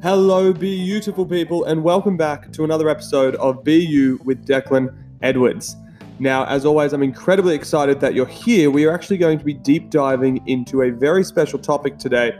Hello, beautiful people, and welcome back to another episode of BU with Declan Edwards. Now, as always, I'm incredibly excited that you're here. We are actually going to be deep diving into a very special topic today,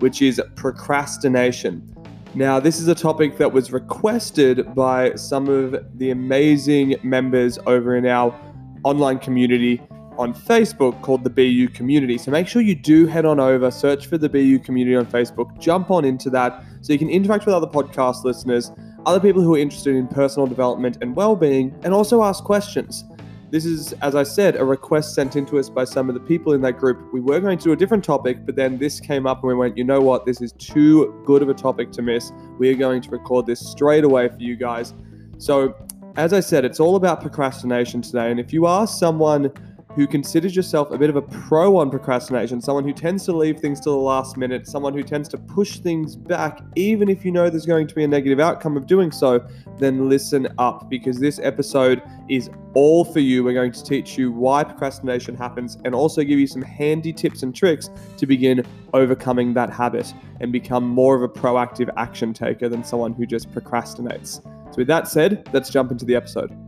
which is procrastination. Now, this is a topic that was requested by some of the amazing members over in our online community on Facebook called the BU community. So make sure you do head on over, search for the BU community on Facebook, jump on into that so you can interact with other podcast listeners, other people who are interested in personal development and well-being, and also ask questions. This is, as I said, a request sent in to us by some of the people in that group. We were going to do a different topic, but then this came up and we went, you know what, this is too good of a topic to miss. We are going to record this straight away for you guys. So, as I said, it's all about procrastination today. And if you are someone who considers yourself a bit of a pro on procrastination, someone who tends to leave things to the last minute, someone who tends to push things back, even if you know there's going to be a negative outcome of doing so, then listen up because this episode is all for you. We're going to teach you why procrastination happens and also give you some handy tips and tricks to begin overcoming that habit and become more of a proactive action taker than someone who just procrastinates. So, with that said, let's jump into the episode.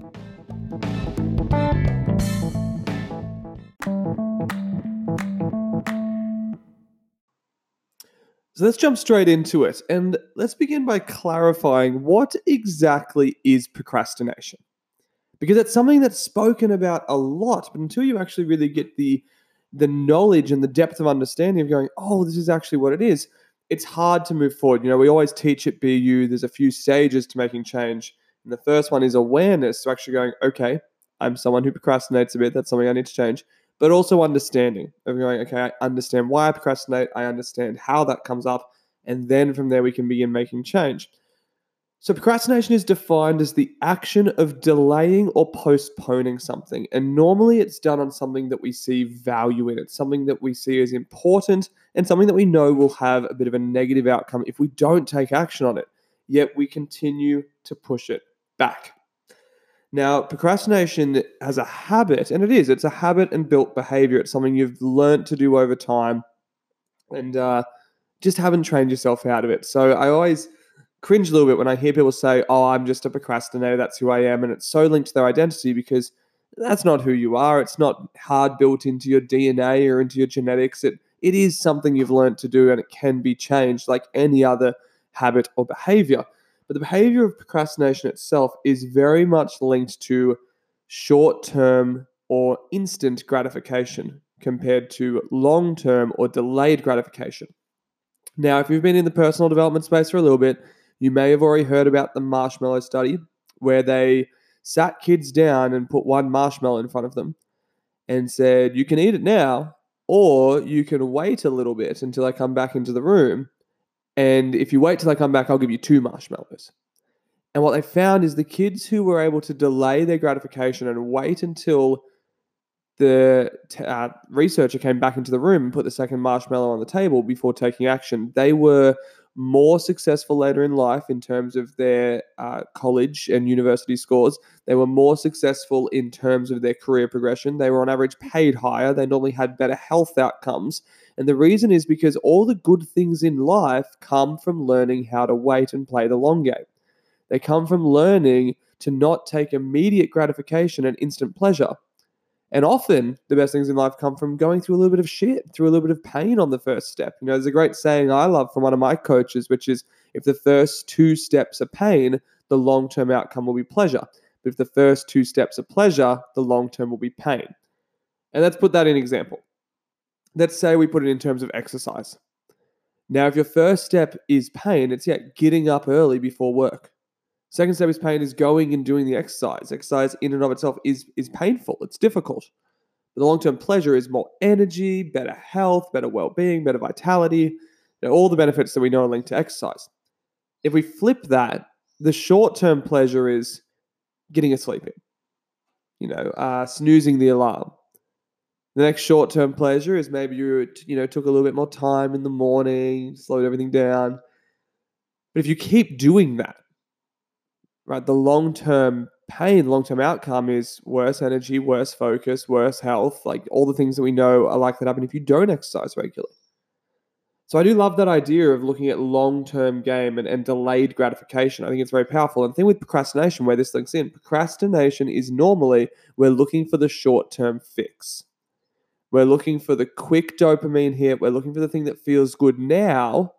So let's jump straight into it and let's begin by clarifying what exactly is procrastination. Because it's something that's spoken about a lot, but until you actually really get the the knowledge and the depth of understanding of going, oh, this is actually what it is, it's hard to move forward. You know, we always teach at BU, there's a few stages to making change. And the first one is awareness. So actually going, okay, I'm someone who procrastinates a bit. That's something I need to change but also understanding of going, okay, I understand why I procrastinate, I understand how that comes up, and then from there we can begin making change. So, procrastination is defined as the action of delaying or postponing something. And normally it's done on something that we see value in. It's something that we see as important and something that we know will have a bit of a negative outcome if we don't take action on it. Yet we continue to push it back. Now, procrastination has a habit, and it is, it's a habit and built behavior. It's something you've learned to do over time and uh, just haven't trained yourself out of it. So I always cringe a little bit when I hear people say, Oh, I'm just a procrastinator. That's who I am. And it's so linked to their identity because that's not who you are. It's not hard built into your DNA or into your genetics. It, it is something you've learned to do and it can be changed like any other habit or behavior. But the behavior of procrastination itself is very much linked to short term or instant gratification compared to long term or delayed gratification. Now, if you've been in the personal development space for a little bit, you may have already heard about the marshmallow study where they sat kids down and put one marshmallow in front of them and said, You can eat it now, or you can wait a little bit until I come back into the room and if you wait till I come back, I'll give you two marshmallows. And what they found is the kids who were able to delay their gratification and wait until the uh, researcher came back into the room and put the second marshmallow on the table before taking action, they were more successful later in life in terms of their uh, college and university scores. They were more successful in terms of their career progression. They were on average paid higher. They normally had better health outcomes. And the reason is because all the good things in life come from learning how to wait and play the long game. They come from learning to not take immediate gratification and instant pleasure. And often the best things in life come from going through a little bit of shit, through a little bit of pain on the first step. You know, there's a great saying I love from one of my coaches, which is if the first two steps are pain, the long term outcome will be pleasure. But if the first two steps are pleasure, the long term will be pain. And let's put that in example. Let's say we put it in terms of exercise. Now, if your first step is pain, it's yeah, getting up early before work. Second step is pain is going and doing the exercise. Exercise in and of itself is is painful. It's difficult. But the long-term pleasure is more energy, better health, better well-being, better vitality, you know, all the benefits that we know are linked to exercise. If we flip that, the short-term pleasure is getting a sleep in. You know, uh, snoozing the alarm. The next short-term pleasure is maybe you you know took a little bit more time in the morning, slowed everything down. But if you keep doing that, right? The long term pain, long term outcome is worse energy, worse focus, worse health, like all the things that we know are likely to happen if you don't exercise regularly. So I do love that idea of looking at long-term game and, and delayed gratification. I think it's very powerful. And the thing with procrastination, where this links in, procrastination is normally we're looking for the short-term fix. We're looking for the quick dopamine hit. We're looking for the thing that feels good now.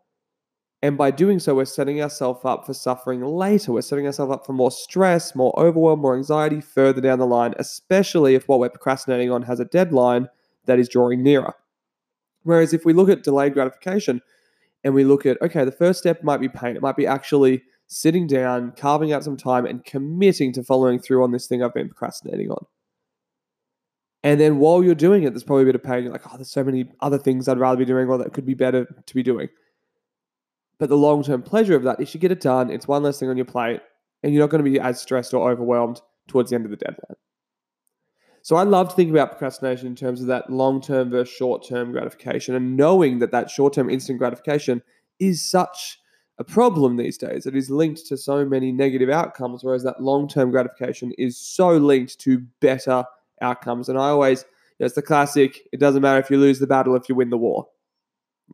And by doing so, we're setting ourselves up for suffering later. We're setting ourselves up for more stress, more overwhelm, more anxiety further down the line, especially if what we're procrastinating on has a deadline that is drawing nearer. Whereas if we look at delayed gratification and we look at, okay, the first step might be pain, it might be actually sitting down, carving out some time, and committing to following through on this thing I've been procrastinating on. And then while you're doing it, there's probably a bit of pain. You're like, oh, there's so many other things I'd rather be doing or that could be better to be doing. But the long term pleasure of that is you get it done, it's one less thing on your plate, and you're not going to be as stressed or overwhelmed towards the end of the deadline. So I love to think about procrastination in terms of that long term versus short term gratification and knowing that that short term instant gratification is such a problem these days. It is linked to so many negative outcomes, whereas that long term gratification is so linked to better outcomes. And I always, you know, it's the classic it doesn't matter if you lose the battle if you win the war.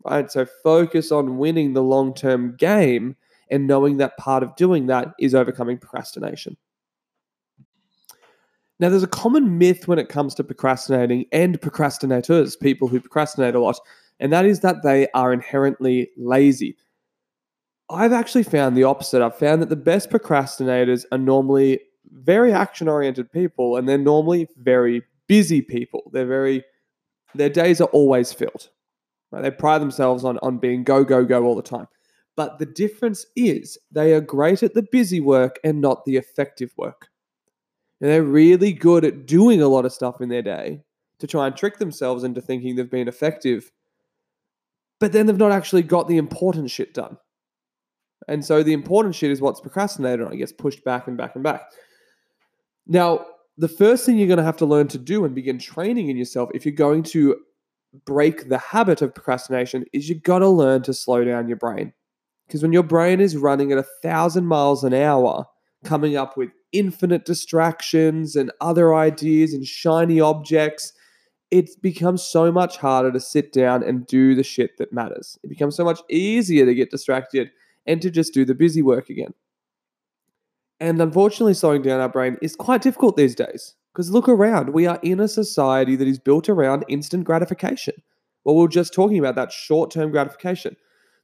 Right? So focus on winning the long term game and knowing that part of doing that is overcoming procrastination. Now, there's a common myth when it comes to procrastinating and procrastinators, people who procrastinate a lot, and that is that they are inherently lazy. I've actually found the opposite. I've found that the best procrastinators are normally very action oriented people, and they're normally very busy people. They're very, their days are always filled. Right? They pride themselves on, on being go, go, go all the time. But the difference is they are great at the busy work and not the effective work. And they're really good at doing a lot of stuff in their day to try and trick themselves into thinking they've been effective. But then they've not actually got the important shit done. And so the important shit is what's procrastinated on. It gets pushed back and back and back. Now, the first thing you're going to have to learn to do and begin training in yourself if you're going to break the habit of procrastination is you've got to learn to slow down your brain. Because when your brain is running at a thousand miles an hour, coming up with infinite distractions and other ideas and shiny objects, it becomes so much harder to sit down and do the shit that matters. It becomes so much easier to get distracted and to just do the busy work again. And unfortunately, slowing down our brain is quite difficult these days because look around. We are in a society that is built around instant gratification. Well, we are just talking about that short term gratification.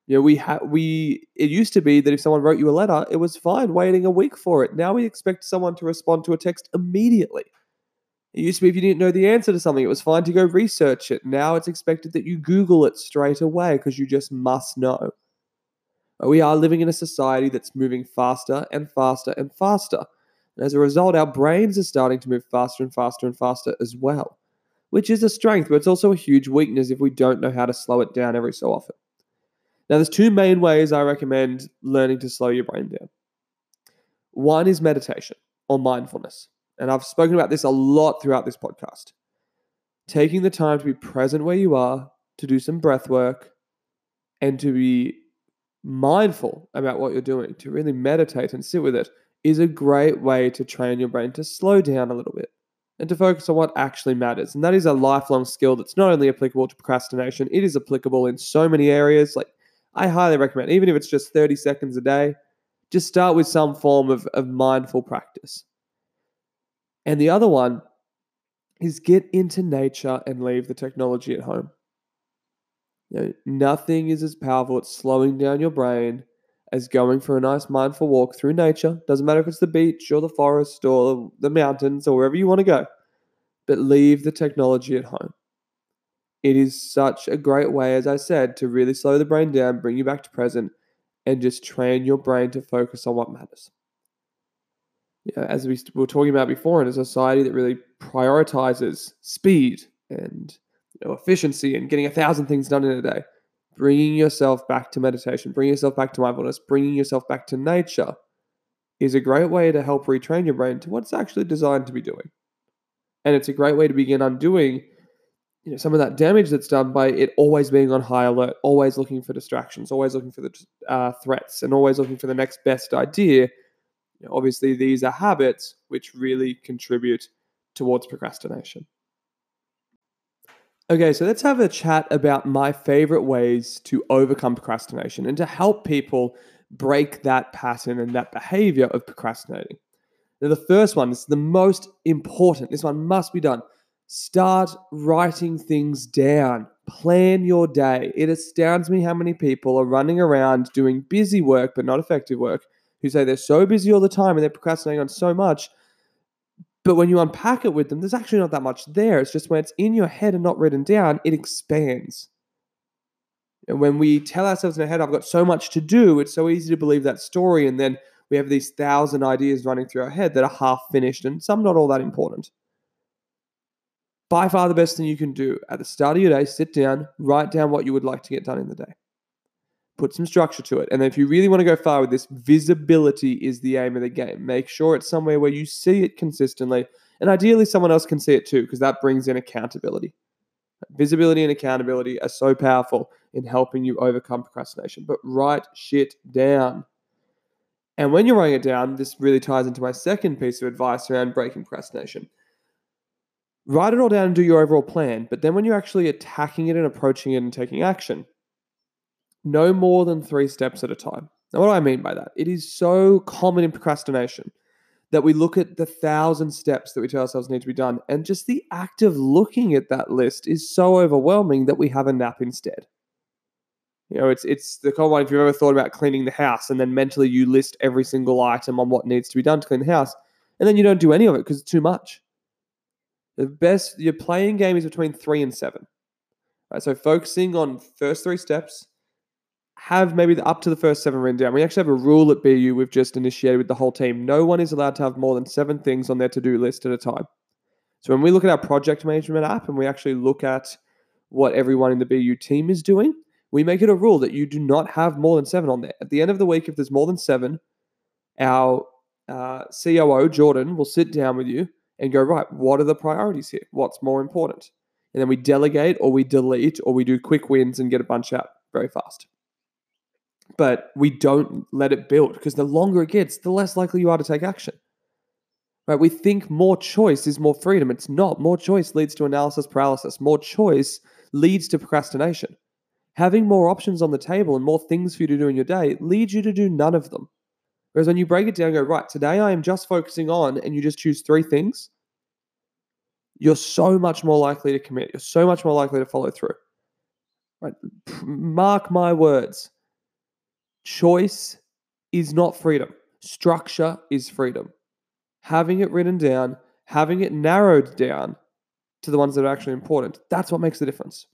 You know, we have we it used to be that if someone wrote you a letter, it was fine waiting a week for it. Now we expect someone to respond to a text immediately. It used to be if you didn't know the answer to something, it was fine to go research it. Now it's expected that you Google it straight away because you just must know. We are living in a society that's moving faster and faster and faster. And as a result, our brains are starting to move faster and faster and faster as well, which is a strength, but it's also a huge weakness if we don't know how to slow it down every so often. Now, there's two main ways I recommend learning to slow your brain down. One is meditation or mindfulness. And I've spoken about this a lot throughout this podcast. Taking the time to be present where you are, to do some breath work, and to be mindful about what you're doing, to really meditate and sit with it, is a great way to train your brain to slow down a little bit and to focus on what actually matters. And that is a lifelong skill that's not only applicable to procrastination, it is applicable in so many areas like I highly recommend, even if it's just 30 seconds a day, just start with some form of, of mindful practice. And the other one is get into nature and leave the technology at home. You know, nothing is as powerful at slowing down your brain as going for a nice mindful walk through nature. Doesn't matter if it's the beach or the forest or the mountains or wherever you want to go, but leave the technology at home. It is such a great way, as I said, to really slow the brain down, bring you back to present, and just train your brain to focus on what matters. Yeah, as we were talking about before, in a society that really prioritizes speed and know, efficiency and getting a thousand things done in a day, bringing yourself back to meditation, bringing yourself back to mindfulness, bringing yourself back to nature is a great way to help retrain your brain to what it's actually designed to be doing. And it's a great way to begin undoing you know some of that damage that's done by it always being on high alert, always looking for distractions, always looking for the uh, threats, and always looking for the next best idea. You know, obviously, these are habits which really contribute towards procrastination. Okay, so let's have a chat about my favorite ways to overcome procrastination and to help people break that pattern and that behavior of procrastinating. Now, the first one is the most important. This one must be done. Start writing things down. Plan your day. It astounds me how many people are running around doing busy work, but not effective work, who say they're so busy all the time and they're procrastinating on so much. But when you unpack it with them, there's actually not that much there. It's just when it's in your head and not written down, it expands. And when we tell ourselves in our head, I've got so much to do, it's so easy to believe that story. And then we have these thousand ideas running through our head that are half finished and some not all that important. By far the best thing you can do at the start of your day, sit down, write down what you would like to get done in the day. Put some structure to it. And if you really want to go far with this, visibility is the aim of the game. Make sure it's somewhere where you see it consistently. And ideally, someone else can see it too, because that brings in accountability. Visibility and accountability are so powerful in helping you overcome procrastination. But write shit down. And when you're writing it down, this really ties into my second piece of advice around breaking procrastination. Write it all down and do your overall plan. But then when you're actually attacking it and approaching it and taking action, no more than three steps at a time. Now, what do I mean by that? It is so common in procrastination that we look at the thousand steps that we tell ourselves need to be done, and just the act of looking at that list is so overwhelming that we have a nap instead. You know, it's it's the common one. If you've ever thought about cleaning the house, and then mentally you list every single item on what needs to be done to clean the house, and then you don't do any of it because it's too much. The best your playing game is between three and seven. Right, so focusing on first three steps, have maybe the, up to the first seven written down. We actually have a rule at BU we've just initiated with the whole team. No one is allowed to have more than seven things on their to do list at a time. So when we look at our project management app and we actually look at what everyone in the BU team is doing, we make it a rule that you do not have more than seven on there. At the end of the week, if there's more than seven, our uh, COO, Jordan, will sit down with you and go, right, what are the priorities here? What's more important? And then we delegate or we delete or we do quick wins and get a bunch out very fast. But we don't let it build because the longer it gets, the less likely you are to take action. Right? We think more choice is more freedom. It's not. More choice leads to analysis paralysis. More choice leads to procrastination having more options on the table and more things for you to do in your day leads you to do none of them. Whereas when you break it down go, right, today I am just focusing on, and you just choose three things, you're so much more likely to commit. You're so much more likely to follow through. Right? Mark my words. Choice is not freedom. Structure is freedom. Having it written down, having it narrowed down to the ones that are actually important, that's what makes the difference.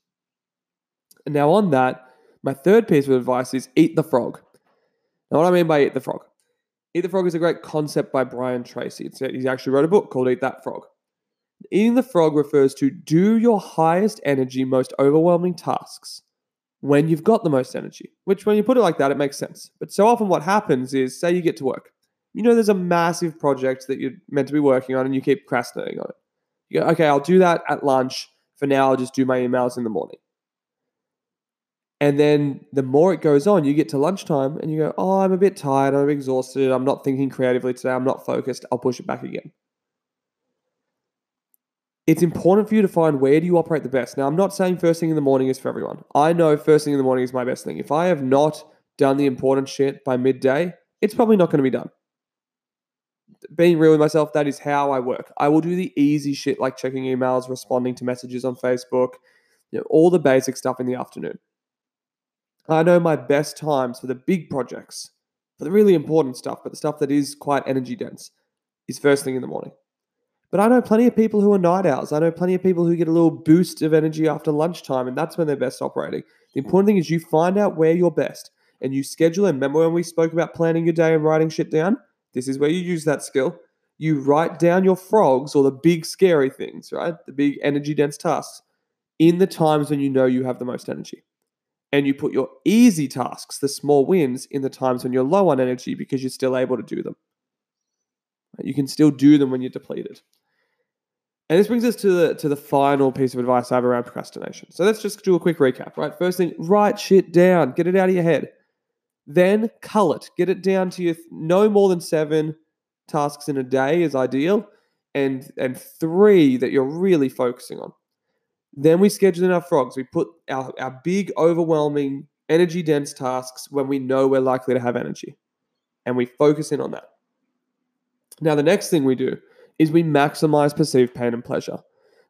And now, on that, my third piece of advice is eat the frog. Now, what I mean by eat the frog, eat the frog is a great concept by Brian Tracy. It's, he actually wrote a book called Eat That Frog. Eating the frog refers to do your highest energy, most overwhelming tasks when you've got the most energy, which when you put it like that, it makes sense. But so often what happens is, say you get to work, you know, there's a massive project that you're meant to be working on and you keep procrastinating on it. You go, okay, I'll do that at lunch. For now, I'll just do my emails in the morning. And then the more it goes on, you get to lunchtime and you go, Oh, I'm a bit tired. I'm exhausted. I'm not thinking creatively today. I'm not focused. I'll push it back again. It's important for you to find where do you operate the best. Now, I'm not saying first thing in the morning is for everyone. I know first thing in the morning is my best thing. If I have not done the important shit by midday, it's probably not going to be done. Being real with myself, that is how I work. I will do the easy shit like checking emails, responding to messages on Facebook, you know, all the basic stuff in the afternoon. I know my best times for the big projects, for the really important stuff, but the stuff that is quite energy dense, is first thing in the morning. But I know plenty of people who are night owls. I know plenty of people who get a little boost of energy after lunchtime, and that's when they're best operating. The important thing is you find out where you're best and you schedule in. Remember when we spoke about planning your day and writing shit down? This is where you use that skill. You write down your frogs or the big scary things, right? The big energy dense tasks in the times when you know you have the most energy and you put your easy tasks, the small wins, in the times when you're low on energy because you're still able to do them. You can still do them when you're depleted. And this brings us to the to the final piece of advice I have around procrastination. So let's just do a quick recap, right? First thing, write shit down, get it out of your head. Then cull it, get it down to your no more than seven tasks in a day is ideal, and and three that you're really focusing on. Then we schedule in our frogs. We put our, our big, overwhelming, energy dense tasks when we know we're likely to have energy. And we focus in on that. Now, the next thing we do is we maximize perceived pain and pleasure.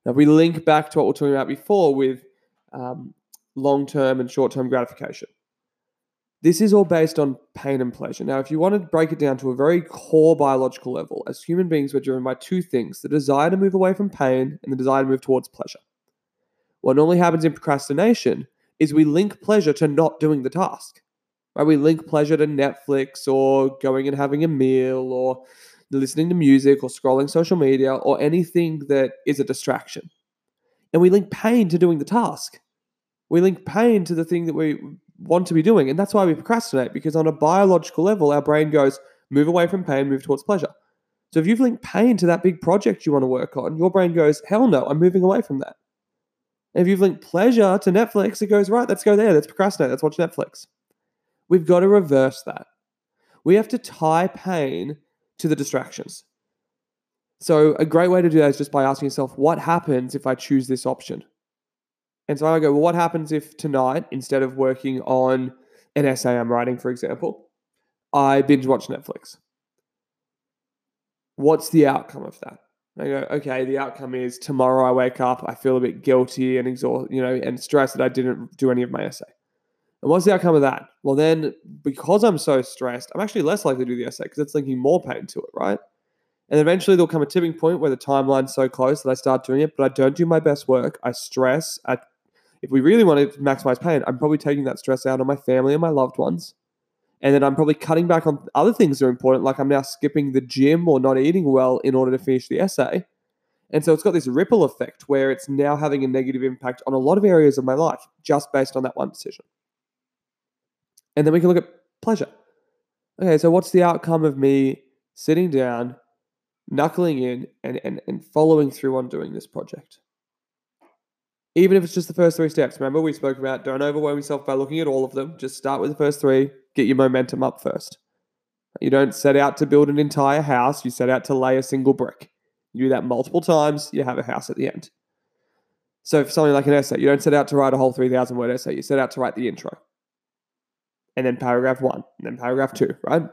Now, we link back to what we are talking about before with um, long term and short term gratification. This is all based on pain and pleasure. Now, if you want to break it down to a very core biological level, as human beings, we're driven by two things the desire to move away from pain and the desire to move towards pleasure. What normally happens in procrastination is we link pleasure to not doing the task. Right? We link pleasure to Netflix or going and having a meal or listening to music or scrolling social media or anything that is a distraction. And we link pain to doing the task. We link pain to the thing that we want to be doing. And that's why we procrastinate, because on a biological level, our brain goes, move away from pain, move towards pleasure. So if you've linked pain to that big project you want to work on, your brain goes, hell no, I'm moving away from that. And if you've linked pleasure to Netflix, it goes, right, let's go there, let's procrastinate, let's watch Netflix. We've got to reverse that. We have to tie pain to the distractions. So a great way to do that is just by asking yourself, what happens if I choose this option? And so I go, well, what happens if tonight, instead of working on an essay I'm writing, for example, I binge watch Netflix? What's the outcome of that? I go, okay, the outcome is tomorrow I wake up, I feel a bit guilty and exhausted, you know, and stressed that I didn't do any of my essay. And what's the outcome of that? Well, then because I'm so stressed, I'm actually less likely to do the essay because it's linking more pain to it, right? And eventually there'll come a tipping point where the timeline's so close that I start doing it, but I don't do my best work. I stress. I if we really want to maximize pain, I'm probably taking that stress out on my family and my loved ones. And then I'm probably cutting back on other things that are important, like I'm now skipping the gym or not eating well in order to finish the essay. And so it's got this ripple effect where it's now having a negative impact on a lot of areas of my life just based on that one decision. And then we can look at pleasure. Okay, so what's the outcome of me sitting down, knuckling in, and, and, and following through on doing this project? even if it's just the first three steps. Remember, we spoke about don't overwhelm yourself by looking at all of them. Just start with the first three, get your momentum up first. You don't set out to build an entire house, you set out to lay a single brick. You do that multiple times, you have a house at the end. So, for something like an essay, you don't set out to write a whole 3,000 word essay, you set out to write the intro. And then paragraph one, and then paragraph two, right?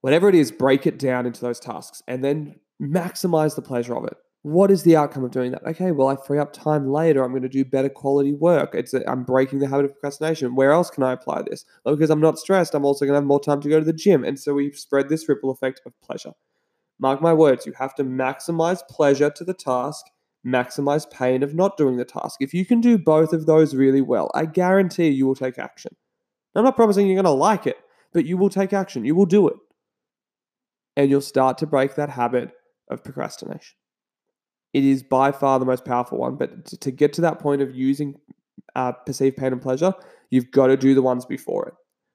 Whatever it is, break it down into those tasks and then maximize the pleasure of it what is the outcome of doing that? Okay, well, I free up time later. I'm going to do better quality work. It's a, I'm breaking the habit of procrastination. Where else can I apply this? Well, because I'm not stressed, I'm also going to have more time to go to the gym. And so we spread this ripple effect of pleasure. Mark my words, you have to maximize pleasure to the task, maximize pain of not doing the task. If you can do both of those really well, I guarantee you will take action. I'm not promising you're going to like it, but you will take action. You will do it. And you'll start to break that habit of procrastination it is by far the most powerful one. But to, get to that point of using uh, perceived pain and pleasure, you've got to do the ones before it.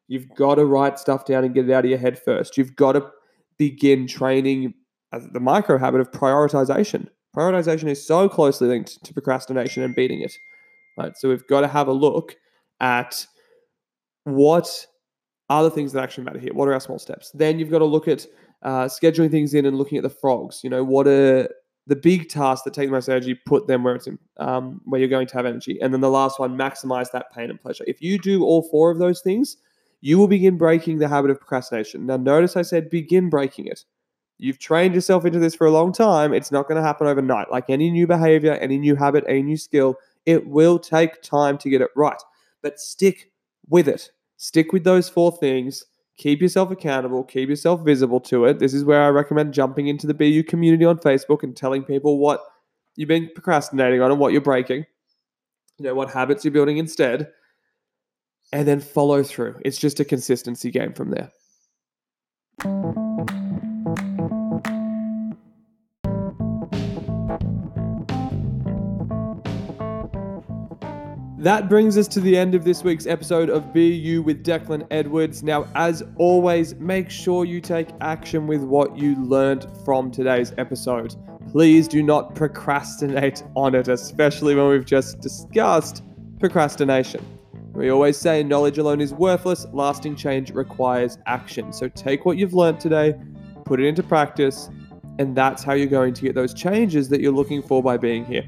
You've got to write stuff down and get it out of your head first. You've got to begin training uh, the micro habit of prioritization. Prioritization is so closely linked to procrastination and beating it. Right. So we've got to have a look at what are the things that actually matter here. What are our small steps? Then you've got to look at uh, scheduling things in and looking at the frogs. You know, what are the big tasks that take the most energy, put them where it's in, um, where you're going to have energy. And then the last one, maximize that pain and pleasure. If you do all four of those things, you will begin breaking the habit of procrastination. Now, notice I said begin breaking it. You've trained yourself into this for a long time. It's not going to happen overnight. Like any new behavior, any new habit, any new skill, it will take time to get it right. But stick with it. Stick with those four things keep yourself accountable, keep yourself visible to it. This is where I recommend jumping into the BU community on Facebook and telling people what you've been procrastinating on and what you're breaking, you know, what habits you're building instead, and then follow through. It's just a consistency game from there. That brings us to the end of this week's episode of BU with Declan Edwards. Now, as always, make sure you take action with what you learned from today's episode. Please do not procrastinate on it, especially when we've just discussed procrastination. We always say knowledge alone is worthless, lasting change requires action. So take what you've learned today, put it into practice, and that's how you're going to get those changes that you're looking for by being here.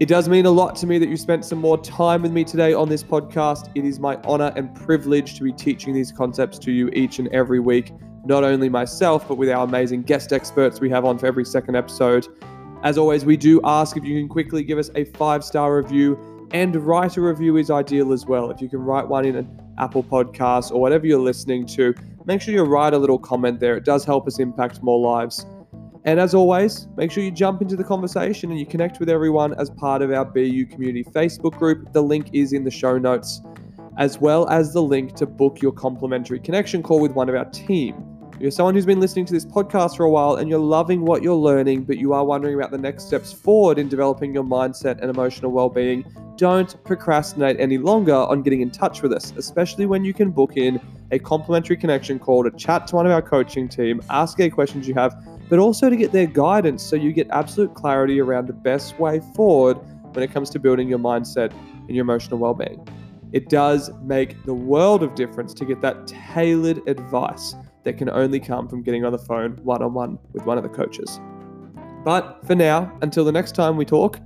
It does mean a lot to me that you spent some more time with me today on this podcast. It is my honor and privilege to be teaching these concepts to you each and every week, not only myself, but with our amazing guest experts we have on for every second episode. As always, we do ask if you can quickly give us a five star review and write a review is ideal as well. If you can write one in an Apple podcast or whatever you're listening to, make sure you write a little comment there. It does help us impact more lives. And as always, make sure you jump into the conversation and you connect with everyone as part of our BU Community Facebook group. The link is in the show notes, as well as the link to book your complimentary connection call with one of our team. If you're someone who's been listening to this podcast for a while and you're loving what you're learning, but you are wondering about the next steps forward in developing your mindset and emotional well being, don't procrastinate any longer on getting in touch with us, especially when you can book in a complimentary connection call to chat to one of our coaching team, ask any questions you have, but also to get their guidance so you get absolute clarity around the best way forward when it comes to building your mindset and your emotional well-being. It does make the world of difference to get that tailored advice that can only come from getting on the phone one-on-one with one of the coaches. But for now, until the next time we talk,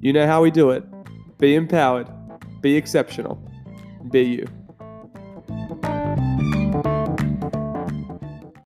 you know how we do it. Be empowered, be exceptional, be you.